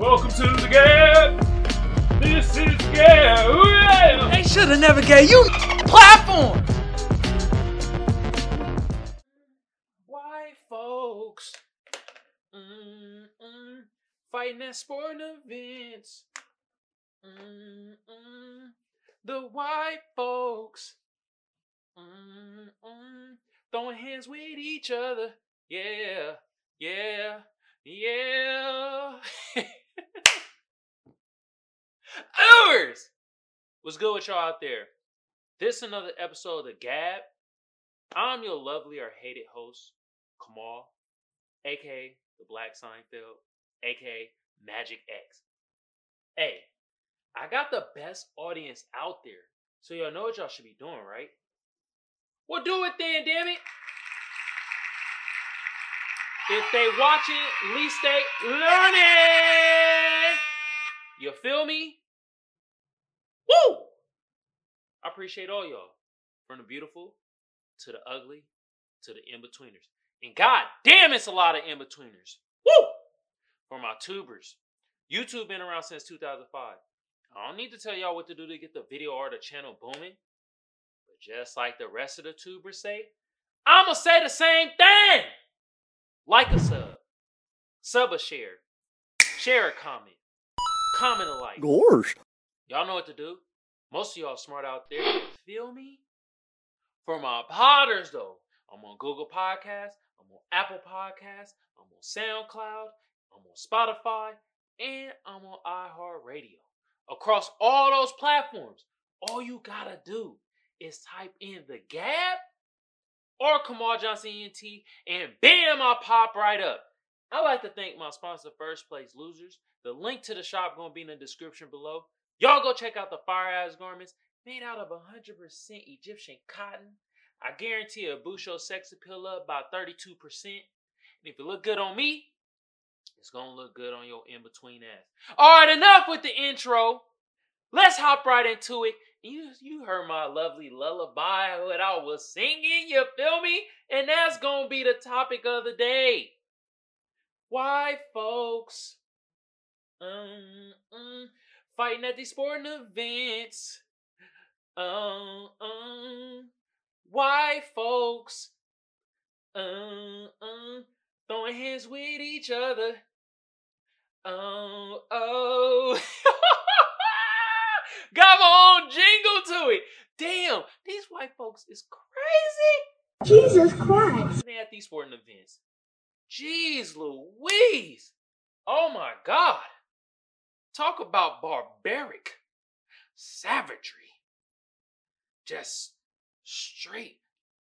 Welcome to the Gab. This is Gab. Ooh, yeah. They should have never gave you platform. White folks mm-mm, fighting at sporting events. Mm-mm, the white folks mm-mm, throwing hands with each other. Yeah, yeah, yeah. Ours! What's good with y'all out there? This is another episode of The Gab. I'm your lovely or hated host, Kamal, aka the Black Seinfeld, aka Magic X. Hey, I got the best audience out there, so y'all know what y'all should be doing, right? Well, do it then, damn it. If they watching, at least they learning. Feel me? Woo! I appreciate all y'all. From the beautiful to the ugly to the in-betweeners. And god damn it's a lot of in-betweeners. Woo! For my tubers. YouTube been around since 2005. I don't need to tell y'all what to do to get the video or the channel booming. But just like the rest of the tubers say, I'ma say the same thing. Like a sub. Sub a share. Share a comment. Comment a like. Gorsh. Y'all know what to do. Most of y'all smart out there. Feel me? For my potters though, I'm on Google Podcasts, I'm on Apple Podcasts, I'm on SoundCloud, I'm on Spotify, and I'm on iHeartRadio. Across all those platforms, all you gotta do is type in the Gab or Kamal Johnson ENT, and bam, I pop right up. I like to thank my sponsor, First Place Losers. The link to the shop gonna be in the description below. Y'all go check out the fire ass garments made out of 100% Egyptian cotton. I guarantee a your sex appeal up by 32%. And if it look good on me, it's gonna look good on your in between ass. All right, enough with the intro. Let's hop right into it. You you heard my lovely lullaby that I was singing. You feel me? And that's gonna be the topic of the day. Why, folks? Um, um, fighting at these sporting events. Um, um, why, folks? Um, um, throwing hands with each other. Oh, oh. Got my own jingle to it. Damn, these white folks is crazy. Jesus Christ. They at these sporting events. Jeez Louise. Oh my God. Talk about barbaric savagery. Just straight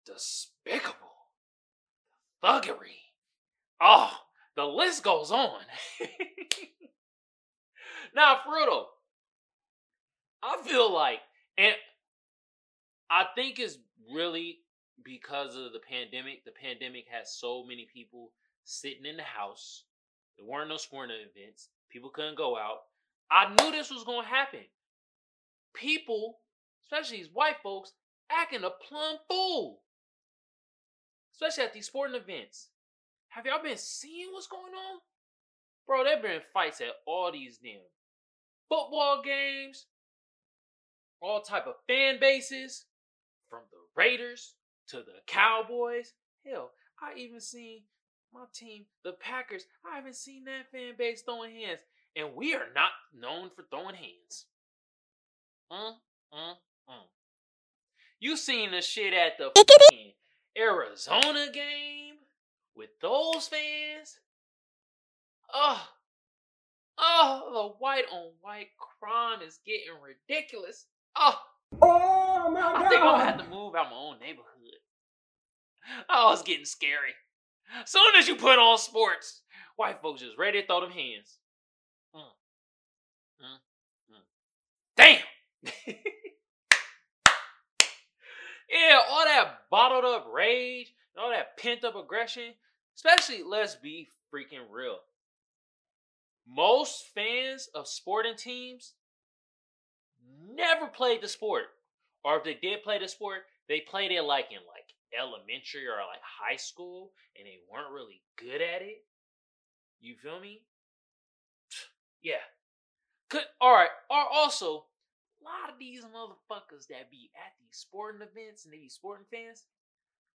despicable thuggery. Oh, the list goes on. now, Fruto, I feel like, and I think it's really because of the pandemic. The pandemic has so many people sitting in the house. There weren't no sporting events. People couldn't go out. I knew this was going to happen. People, especially these white folks, acting a plumb fool. Especially at these sporting events. Have y'all been seeing what's going on? Bro, there been fights at all these damn football games, all type of fan bases, from the Raiders to the Cowboys. Hell, I even seen my team, the Packers. I haven't seen that fan base throwing hands, and we are not known for throwing hands. Mm, mm, mm. You seen the shit at the Arizona game with those fans? Oh, oh, the white on white crime is getting ridiculous. Oh, Oh my I think I'm gonna have to move out my own neighborhood. Oh, it's getting scary. Soon as you put on sports, white folks just ready to throw them hands. Mm. Mm. Mm. Damn! yeah, all that bottled up rage, all that pent up aggression, especially let's be freaking real. Most fans of sporting teams never played the sport. Or if they did play the sport, they played it like in like elementary or like high school and they weren't really good at it. You feel me? Yeah. Could all right. Or also, a lot of these motherfuckers that be at these sporting events and they be sporting fans,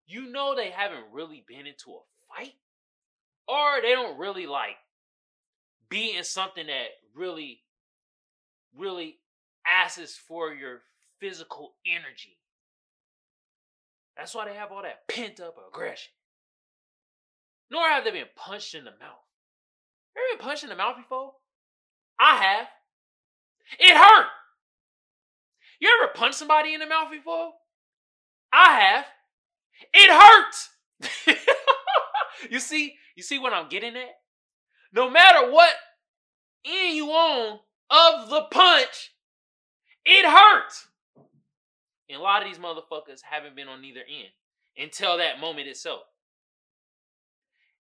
you know they haven't really been into a fight, or they don't really like be in something that really, really asks for your physical energy. That's why they have all that pent up aggression. Nor have they been punched in the mouth. Ever been punched in the mouth before? I have. It hurt. You ever punched somebody in the mouth before? I have. It hurts. you see, you see what I'm getting at? No matter what end you on of the punch, it hurts. And a lot of these motherfuckers haven't been on either end until that moment itself.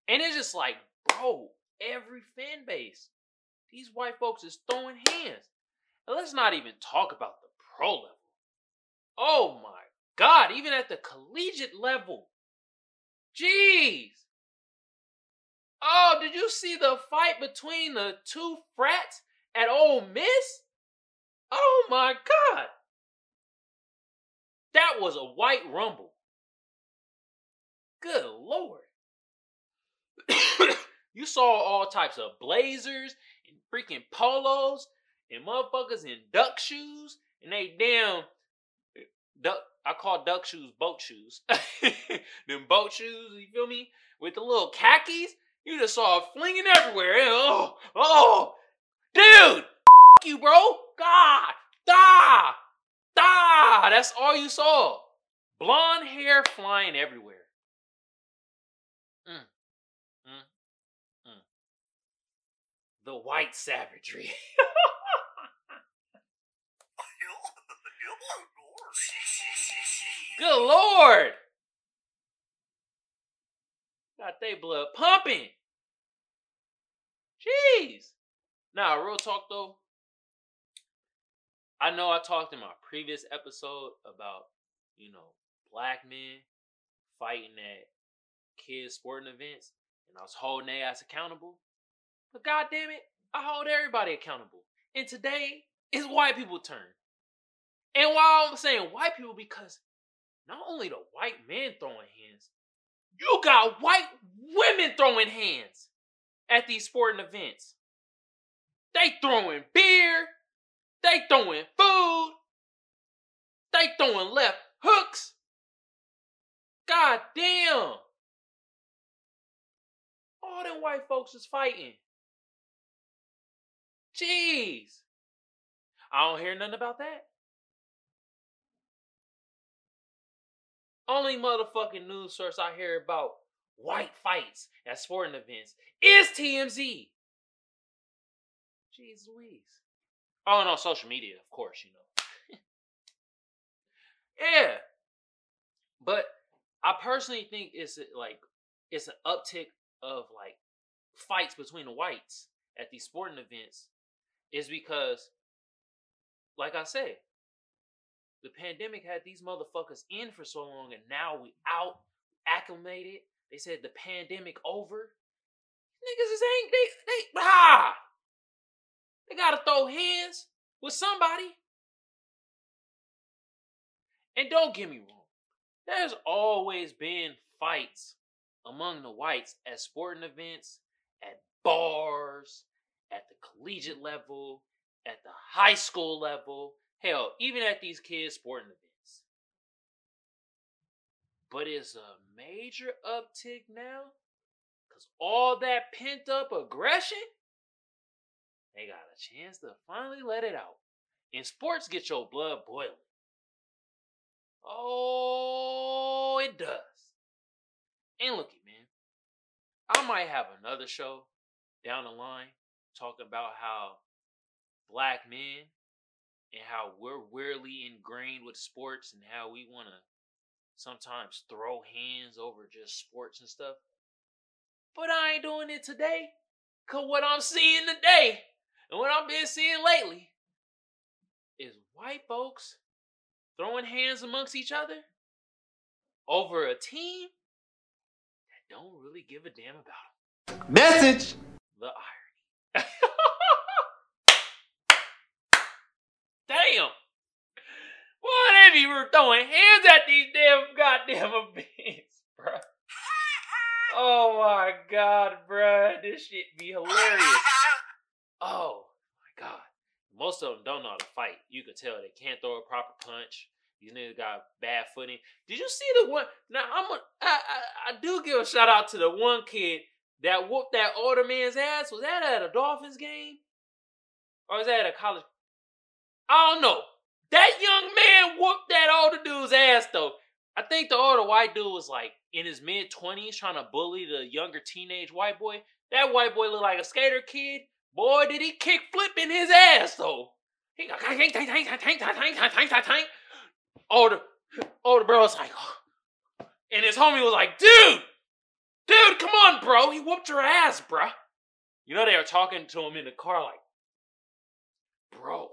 And it's just like, bro, every fan base, these white folks is throwing hands. And let's not even talk about the pro level. Oh my God, even at the collegiate level. Jeez. Oh, did you see the fight between the two frats at Ole Miss? Oh my God. That was a white rumble. Good Lord. you saw all types of blazers and freaking polos and motherfuckers in duck shoes and they damn duck I call duck shoes boat shoes. Them boat shoes, you feel me? With the little khakis, you just saw it flinging everywhere. Oh, oh, dude, you, bro. God, da, da. That's all you saw. Blonde hair flying everywhere. Mm, mm, mm. The white savagery. Good lord! Got they blood pumping. Jeez. Now, real talk though. I know I talked in my previous episode about, you know, black men fighting at kids sporting events, and I was holding their ass accountable. But god damn it, I hold everybody accountable. And today is white people turn. And why I'm saying white people, because not only the white men throwing hands, you got white women throwing hands at these sporting events. They throwing beer, they throwing food, they throwing left hooks. God damn. All them white folks is fighting. Jeez. I don't hear nothing about that. Only motherfucking news source I hear about white fights at sporting events is TMZ. Jeez Louise. Oh, on social media, of course, you know. yeah. But I personally think it's like it's an uptick of like fights between the whites at these sporting events is because like I said, the pandemic had these motherfuckers in for so long, and now we out acclimated. They said the pandemic over. Niggas is ain't they they ah. They gotta throw hands with somebody. And don't get me wrong, there's always been fights among the whites at sporting events, at bars, at the collegiate level, at the high school level, Hell, even at these kids' sporting events. But it's a major uptick now because all that pent up aggression, they got a chance to finally let it out. And sports get your blood boiling. Oh, it does. And look man, I might have another show down the line talking about how black men and how we're weirdly ingrained with sports and how we want to sometimes throw hands over just sports and stuff. But I ain't doing it today. Cause what I'm seeing today and what I've been seeing lately is white folks throwing hands amongst each other over a team that don't really give a damn about them. Message. The irony. damn. Boy, they be throwing hands at these damn goddamn events, bruh. Oh my god, bruh. This shit be oh hilarious. Oh my god. Most of them don't know how to fight. You can tell they can't throw a proper punch. These niggas got bad footing. Did you see the one? Now I'm a, I, I, I do give a shout out to the one kid that whooped that older man's ass. Was that at a Dolphins game? Or was that at a college? I don't know. That young man whooped that older dude's ass though. I think the older white dude was like in his mid twenties trying to bully the younger teenage white boy. That white boy looked like a skater kid. Boy, did he kick flip in his ass though. He got tank, tank, tank, tank, tank, tank, tank, tank, tank. Older, older oh, oh, bro was like, and his homie was like, dude, dude, come on, bro. He whooped your ass, bruh. You know they were talking to him in the car like, bro,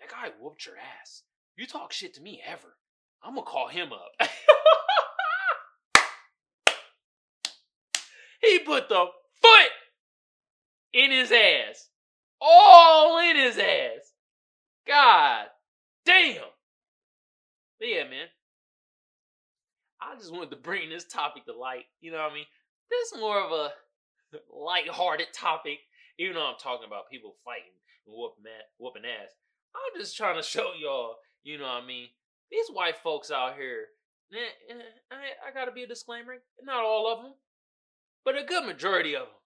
that guy whooped your ass. You talk shit to me ever, I'm gonna call him up. he put the foot in his ass. All in his ass. God damn. But yeah, man. I just wanted to bring this topic to light. You know what I mean? This is more of a light-hearted topic, even though I'm talking about people fighting and whooping, whooping ass. I'm just trying to show y'all, you know what I mean? These white folks out here, eh, I, I gotta be a disclaimer, not all of them, but a good majority of them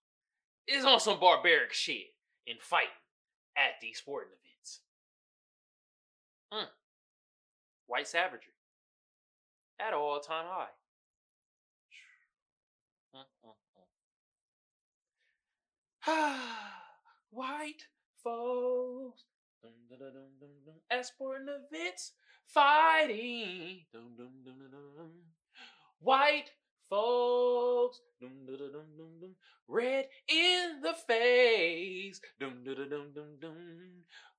is on some barbaric shit and fighting at these sporting events. Mm. White savagery at all time high. White folks at sporting events fighting. White folks, dum, dum, dum, dum, dum, red in the face, dum, dum, dum, dum, dum,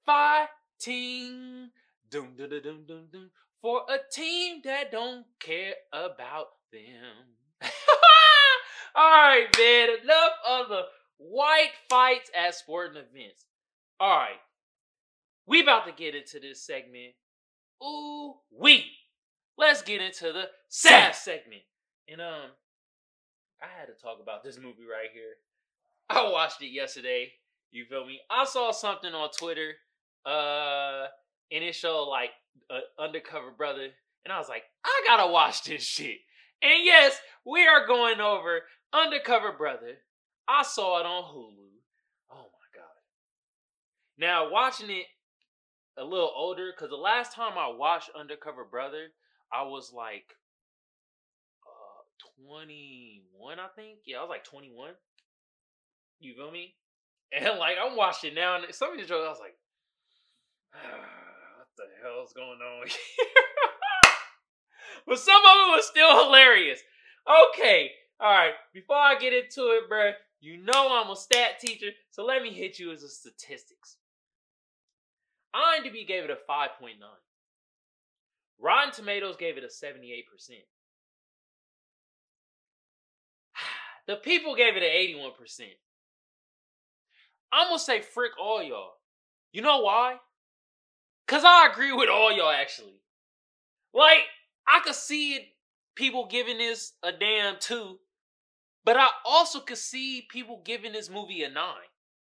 fighting, dum, dum, dum, dum, dum, for a team that don't care about them. All right, man, enough of the white fights at sporting events. All right, we about to get into this segment. Ooh, we. Let's get into the SAF segment. And um, I had to talk about this movie right here. I watched it yesterday. You feel me? I saw something on Twitter, uh, and it showed like an undercover brother, and I was like, I gotta watch this shit. And yes, we are going over Undercover Brother. I saw it on Hulu. Oh my god! Now watching it a little older, because the last time I watched Undercover Brother, I was like 21, I think. Yeah, I was like 21. You feel me? And like I'm watching now, and some of these jokes, I was like, what the hell's going on here? but some of it was still hilarious. Okay, all right. Before I get into it, bro, you know I'm a stat teacher, so let me hit you with the statistics. IMDb gave it a 5.9. Rotten Tomatoes gave it a 78%. The people gave it an 81%. I'm gonna say frick all y'all. You know why? Cause I agree with all y'all actually. Like, I could see people giving this a damn two, but I also could see people giving this movie a nine.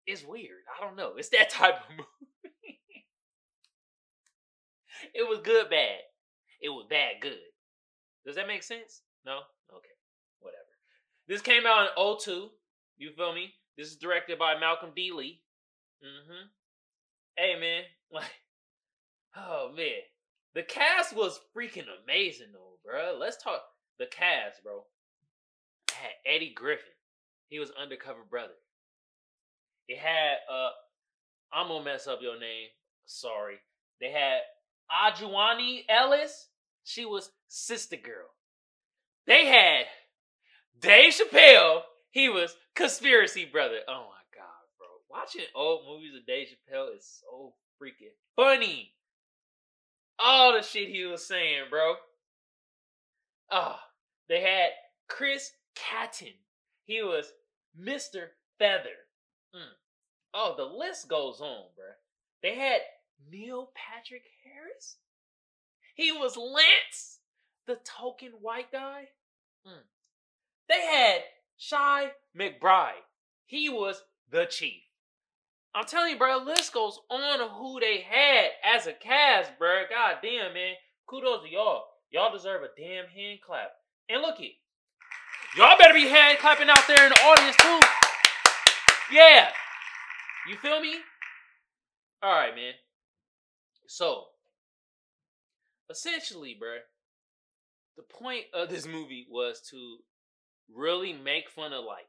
It's weird. I don't know. It's that type of movie. it was good, bad. It was bad, good. Does that make sense? No? This came out in 02. You feel me? This is directed by Malcolm D. Lee. Mm-hmm. Hey man, like, oh man. The cast was freaking amazing though, bro. Let's talk the cast, bro. It had Eddie Griffin. He was undercover brother. It had uh I'm gonna mess up your name. Sorry. They had Ajuani Ellis. She was sister girl. They had Dave Chappelle, he was conspiracy brother. Oh my god, bro. Watching old movies of Dave Chappelle is so freaking funny. All the shit he was saying, bro. Oh, they had Chris Kattan. He was Mr. Feather. Mm. Oh, the list goes on, bro. They had Neil Patrick Harris. He was Lance, the token white guy. Mm. They had Chi McBride. He was the chief. I'm telling you, bro, list goes on of who they had as a cast, bro. God damn, man. Kudos to y'all. Y'all deserve a damn hand clap. And look it. Y'all better be hand clapping out there in the audience too. Yeah. You feel me? Alright, man. So, essentially, bro, the point of this movie was to really make fun of like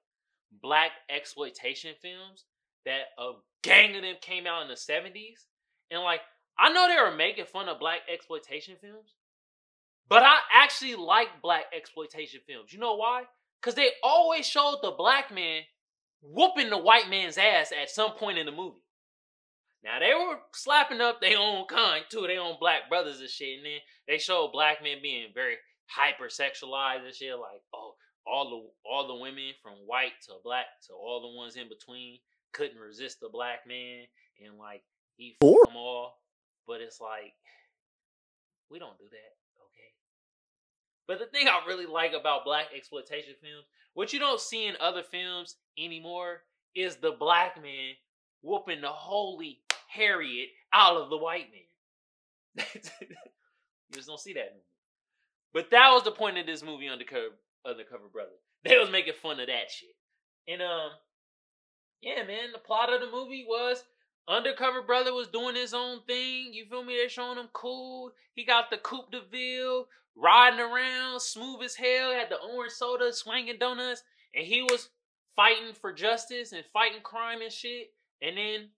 black exploitation films that a gang of them came out in the 70s. And like, I know they were making fun of black exploitation films, but I actually like black exploitation films. You know why? Because they always showed the black man whooping the white man's ass at some point in the movie. Now they were slapping up their own kind too, their own black brothers and shit. And then they showed black men being very hypersexualized and shit, like, oh, all the all the women from white to black to all the ones in between couldn't resist the black man and like he fucked them all. But it's like we don't do that, okay? But the thing I really like about black exploitation films, what you don't see in other films anymore, is the black man whooping the holy Harriet out of the white man. you just don't see that anymore. But that was the point of this movie, Undercover Undercover Brother. They was making fun of that shit. And um, yeah, man, the plot of the movie was Undercover Brother was doing his own thing. You feel me? They're showing him cool. He got the Coupe de Ville, riding around, smooth as hell, had the orange soda, swinging donuts, and he was fighting for justice and fighting crime and shit. And then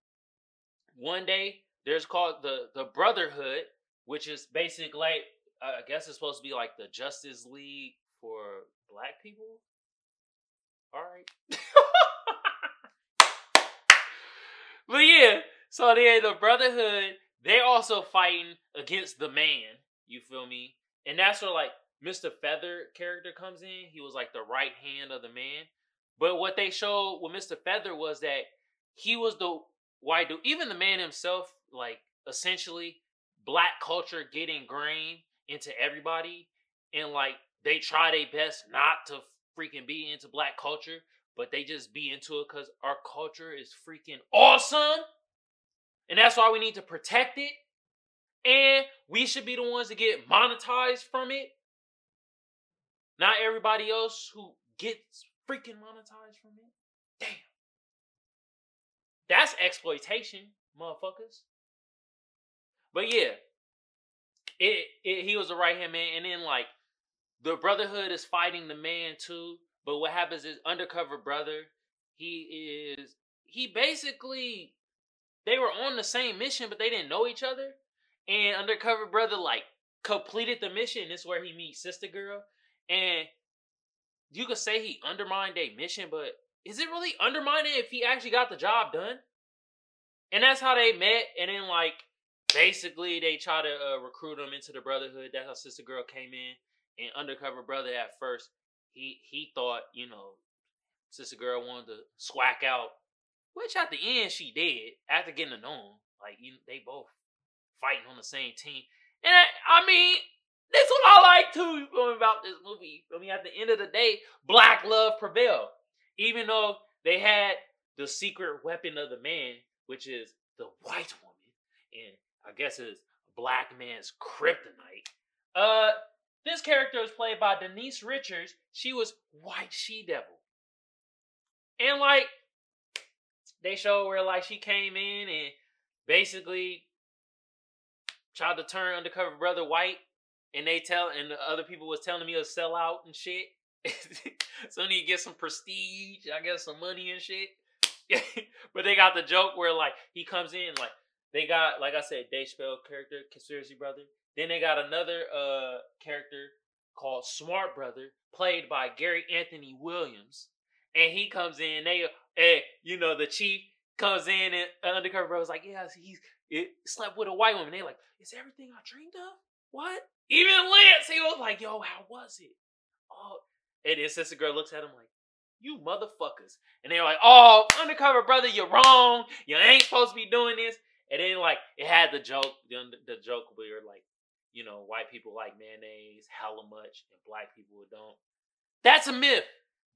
one day, there's called the the Brotherhood, which is basically I guess it's supposed to be like the Justice League for black people. All right. but yeah, so they the Brotherhood, they also fighting against the man. You feel me? And that's where like Mr. Feather character comes in. He was like the right hand of the man. But what they showed with Mr. Feather was that he was the white dude. Even the man himself, like essentially black culture getting ingrained into everybody. And like they try their best not to freaking be into black culture, but they just be into it because our culture is freaking awesome. And that's why we need to protect it. And we should be the ones to get monetized from it. Not everybody else who gets freaking monetized from it. Damn. That's exploitation, motherfuckers. But yeah, it, it he was a right hand man, and then like the Brotherhood is fighting the man too. But what happens is undercover brother, he is he basically they were on the same mission, but they didn't know each other. And undercover brother like completed the mission. This is where he meets sister girl, and you could say he undermined a mission, but is it really undermining if he actually got the job done? And that's how they met. And then like basically they try to uh, recruit him into the brotherhood. That's how sister girl came in and undercover brother at first he he thought you know sister girl wanted to swack out which at the end she did after getting to know him like you, they both fighting on the same team and I, I mean that's what I like too about this movie. I mean, at the end of the day, black love prevailed. Even though they had the secret weapon of the man, which is the white woman, and I guess it's black man's kryptonite. Uh, this character was played by Denise Richards. She was White She Devil. And like they show where like she came in and basically tried to turn undercover brother white and they tell and the other people was telling me to sell out and shit. so need to get some prestige, I guess some money and shit. but they got the joke where like he comes in like they got like I said, Dave Chappelle character, conspiracy brother. Then they got another uh character called Smart Brother, played by Gary Anthony Williams, and he comes in. They, and you know, the chief comes in and undercover brother's like, yeah, he's it slept with a white woman. They like, is everything I dreamed of? What? Even Lance, he was like, yo, how was it? Oh, and his sister girl looks at him like, you motherfuckers. And they're like, oh, undercover brother, you're wrong. You ain't supposed to be doing this. And then like it had the joke, the, the joke where like, you know, white people like mayonnaise hella much and black people don't. That's a myth.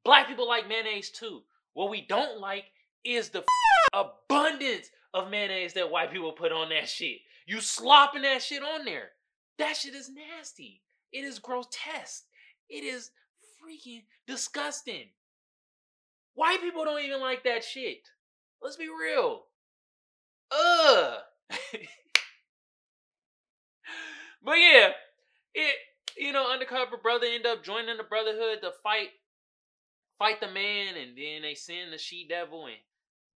Black people like mayonnaise too. What we don't like is the abundance of mayonnaise that white people put on that shit. You slopping that shit on there. That shit is nasty. It is grotesque. It is freaking disgusting. White people don't even like that shit. Let's be real. Ugh. but yeah, it you know, undercover brother end up joining the brotherhood to fight fight the man, and then they send the she devil, and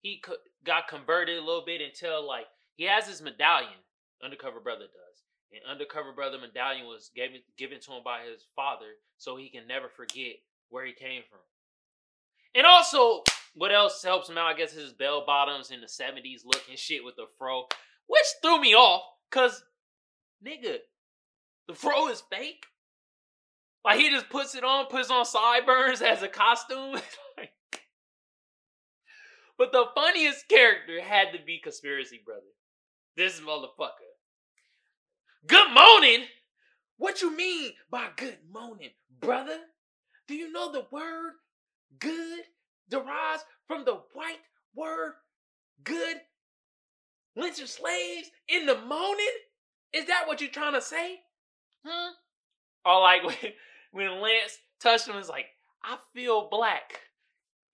he co- got converted a little bit until like he has his medallion. Undercover brother does, and undercover brother medallion was given given to him by his father, so he can never forget where he came from. And also, what else helps him out? I guess his bell bottoms in the '70s look and shit with the fro, which threw me off, cause nigga, the fro is fake. Like he just puts it on, puts on sideburns as a costume. but the funniest character had to be Conspiracy Brother. This motherfucker. Good morning. What you mean by good morning, brother? Do you know the word good derives from the white word good? Lynching slaves in the morning? Is that what you're trying to say? Hmm? Or like when, when Lance touched him, it's like, I feel black.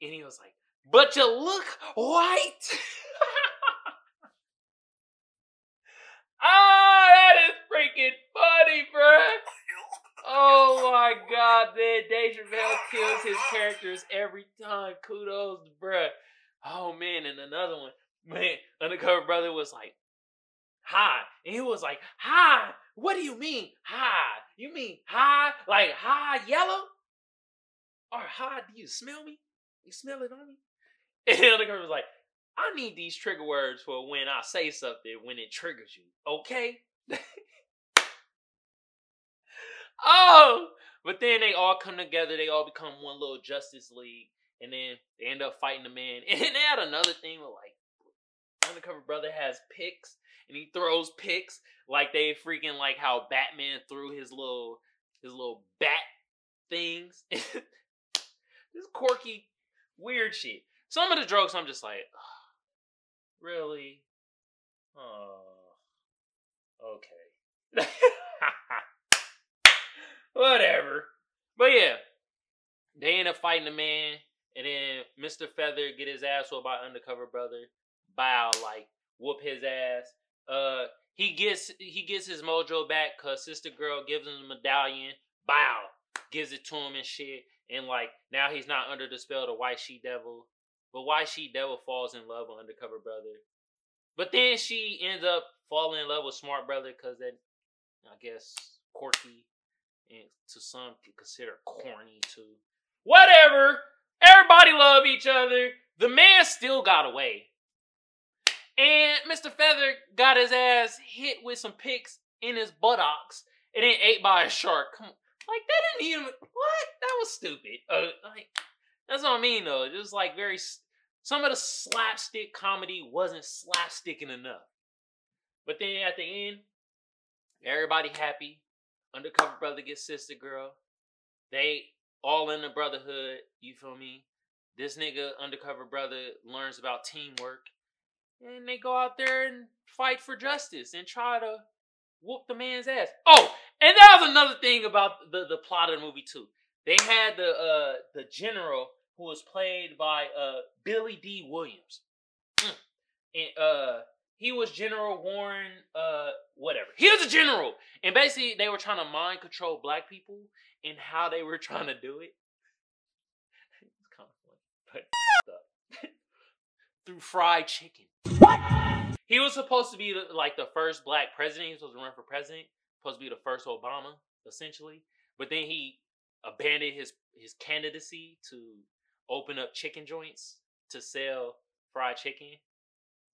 And he was like, but you look white. ah, that is freaking funny, bruh. Oh my god, man. Dave Chappelle kills his characters every time. Kudos, bruh. Oh man, and another one. Man, Undercover Brother was like, hi. And he was like, hi. What do you mean, hi? You mean hi? Like hi yellow? Or hi, do you smell me? You smell it on me? And the Undercover was like, I need these trigger words for when I say something when it triggers you. Okay? oh! But then they all come together, they all become one little Justice League, and then they end up fighting the man. And they had another thing where like Undercover Brother has picks and he throws picks like they freaking like how Batman threw his little his little bat things. this quirky, weird shit. Some of the jokes I'm just like, oh, really? Oh, okay. Whatever. But yeah, they end up fighting the man, and then Mr. Feather get his ass whooped by Undercover Brother. Bow like whoop his ass. Uh, he gets he gets his mojo back cause Sister Girl gives him the medallion. Bow gives it to him and shit. And like now he's not under the spell of the White She Devil, but White She Devil falls in love with Undercover Brother. But then she ends up falling in love with Smart Brother because that I guess quirky and to some consider corny too. Whatever. Everybody love each other. The man still got away. And Mr. Feather got his ass hit with some picks in his buttocks and then ate by a shark. Like that didn't even what? That was stupid. Uh, like that's what I mean though. It was like very some of the slapstick comedy wasn't slapsticking enough. But then at the end, everybody happy. Undercover brother gets sister girl. They all in the brotherhood. You feel me? This nigga undercover brother learns about teamwork, and they go out there and fight for justice and try to whoop the man's ass. Oh, and that was another thing about the the plot of the movie too. They had the uh the general who was played by uh Billy Dee Williams. Mm. And uh he was General Warren uh whatever. He was a general. And basically they were trying to mind control black people and how they were trying to do it. it's kind of funny. But through fried chicken. What? He was supposed to be like the first black president. He was supposed to run for president. Supposed to be the first Obama, essentially. But then he abandoned his his candidacy to open up chicken joints to sell fried chicken.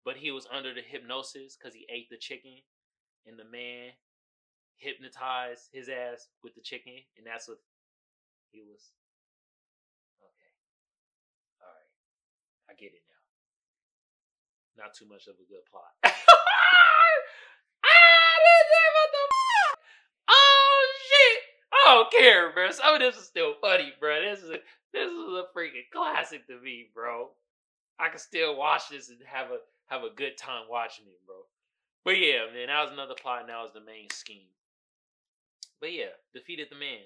But he was under the hypnosis because he ate the chicken, and the man hypnotized his ass with the chicken, and that's what he was. Okay, all right, I get it now not too much of a good plot. oh shit! I don't care, bro. Some of this is still funny, bro. This is a, this is a freaking classic to me, bro. I can still watch this and have a have a good time watching it, bro. But yeah, man, that was another plot, and that was the main scheme. But yeah, defeated the man,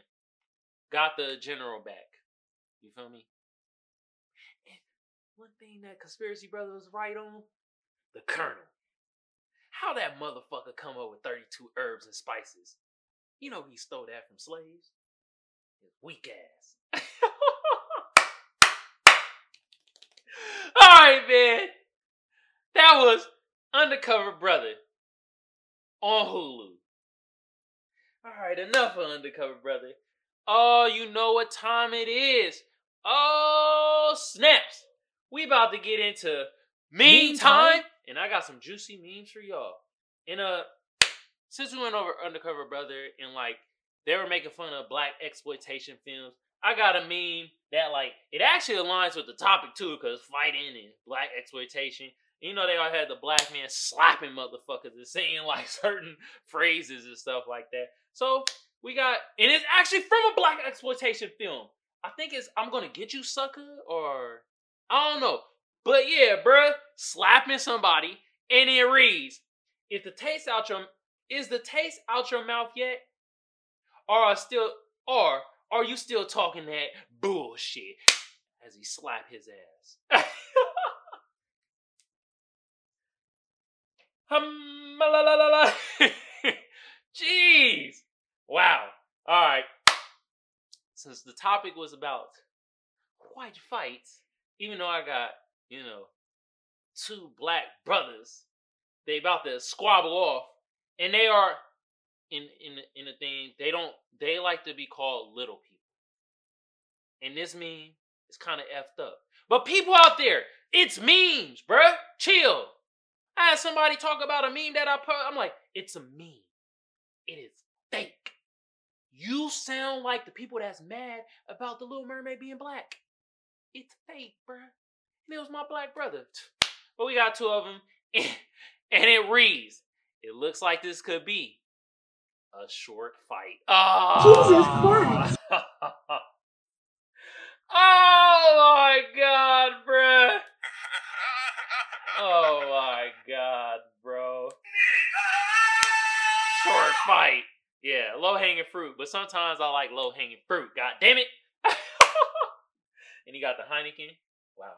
got the general back. You feel me? one thing that conspiracy brother was right on the colonel. How that motherfucker come up with 32 herbs and spices? You know he stole that from slaves. His weak ass. Alright, man. That was Undercover Brother on Hulu. Alright, enough of Undercover Brother. Oh, you know what time it is. Oh, snaps. We about to get into meme time. And I got some juicy memes for y'all. And uh since we went over Undercover Brother and like they were making fun of black exploitation films, I got a meme that like it actually aligns with the topic too, because fighting and black exploitation. You know they all had the black man slapping motherfuckers and saying like certain phrases and stuff like that. So we got, and it's actually from a black exploitation film. I think it's "I'm Gonna Git You, Sucka" or I don't know. But yeah, bruh, slapping somebody, and it reads, "If the taste out your is the taste out your mouth yet, or are still or are you still talking that bullshit?" As he slap his ass. Hum, la, la, la, la. Jeez. Wow. All right. Since the topic was about white fights, even though I got, you know, two black brothers, they about to squabble off, and they are in in in the thing. They don't. They like to be called little people, and this meme is kind of effed up. But people out there, it's memes, bruh. Chill. I had somebody talk about a meme that I put. I'm like, it's a meme. It is fake. You sound like the people that's mad about the Little Mermaid being black. It's fake, bruh. And it was my black brother. But we got two of them, and, and it reads, "It looks like this could be a short fight." Oh, Jesus Christ. oh my God, bruh. Oh my god, bro. Short fight. Yeah, low hanging fruit. But sometimes I like low hanging fruit. God damn it. and he got the Heineken. Wow.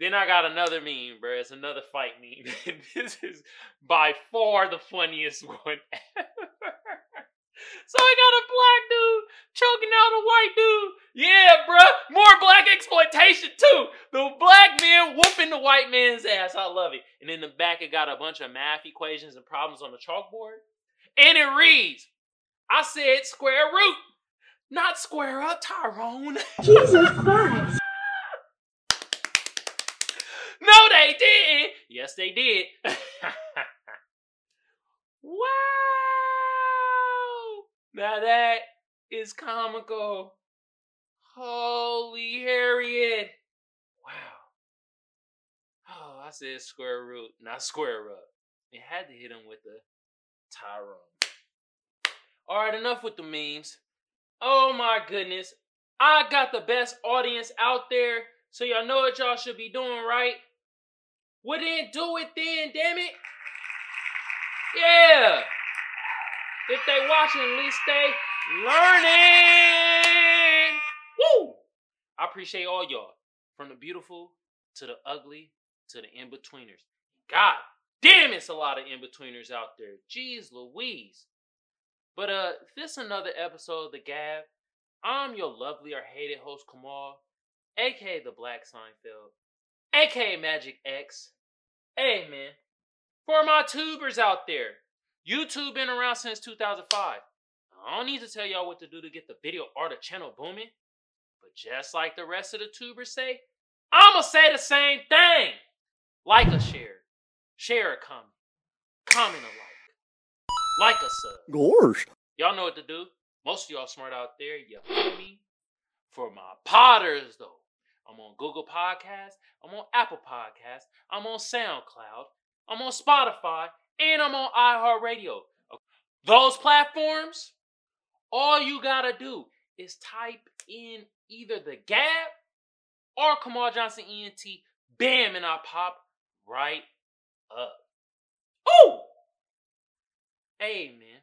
Then I got another meme, bro. It's another fight meme. this is by far the funniest one ever. So I got a black dude choking out a white dude. Yeah, bruh. More black exploitation too. The black man whooping the white man's ass. I love it. And in the back, it got a bunch of math equations and problems on the chalkboard. And it reads, I said square root, not square up, Tyrone. Jesus Christ. no, they didn't. Yes, they did. wow. Now that is comical. Holy Harriet. Wow. Oh, I said square root, not square up. It had to hit him with the Tyrone. Alright, enough with the memes. Oh my goodness. I got the best audience out there, so y'all know what y'all should be doing, right? Well then do it then, damn it. Yeah. If they watching, at least they learning. Woo! I appreciate all y'all. From the beautiful to the ugly to the in-betweeners. God damn it's a lot of in-betweeners out there. Jeez Louise. But uh this another episode of the Gab. I'm your lovely or hated host Kamal, aka the Black Seinfeld, aka Magic X. Hey man, for my tubers out there, YouTube been around since 2005. I don't need to tell y'all what to do to get the video or the channel booming. But just like the rest of the tubers say, I'ma say the same thing. Like a share, share a comment, comment a like, like a sub. Gorsh. Y'all know what to do. Most of y'all smart out there, you feel me? For my potters though, I'm on Google Podcasts, I'm on Apple Podcasts, I'm on SoundCloud, I'm on Spotify, and I'm on iHeartRadio. Those platforms All you gotta do is type in either the Gab or Kamal Johnson ENT. Bam, and I pop right up. Oh! Hey, man.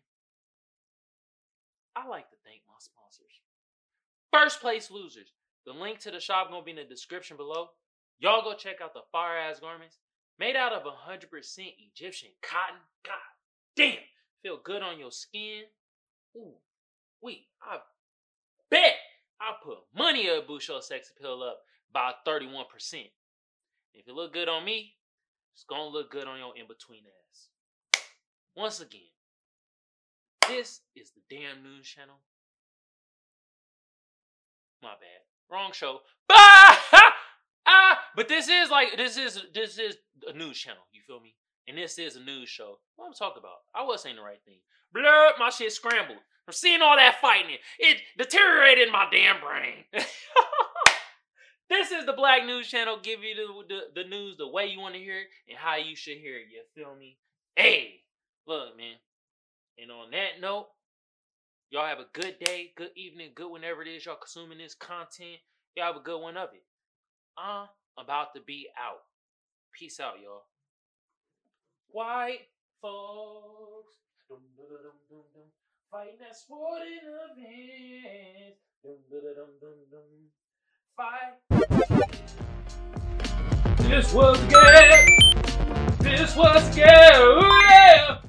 I like to thank my sponsors. First place losers. The link to the shop gonna be in the description below. Y'all go check out the fire ass garments made out of 100% Egyptian cotton. God damn, feel good on your skin. Ooh, wait, I bet I put money of Busho Sex Appeal up by 31%. If it look good on me, it's gonna look good on your in between ass. Once again, this is the damn news channel. My bad. Wrong show. Ah! But this is like this is this is a news channel. You feel me? And this is a news show. What I'm talking about? I was saying the right thing. Blur, my shit scrambled. From seeing all that fighting, it deteriorated my damn brain. this is the Black News Channel. Give you the, the, the news the way you want to hear it and how you should hear it. You feel me? Hey, look, man. And on that note, y'all have a good day, good evening, good whenever it is y'all consuming this content. Y'all have a good one of it. I'm about to be out. Peace out, y'all. White folks. Dum, dum, dum, dum, dum, fighting that sporting. Dum, dum, dum, dum. Fight. This was good. This was good.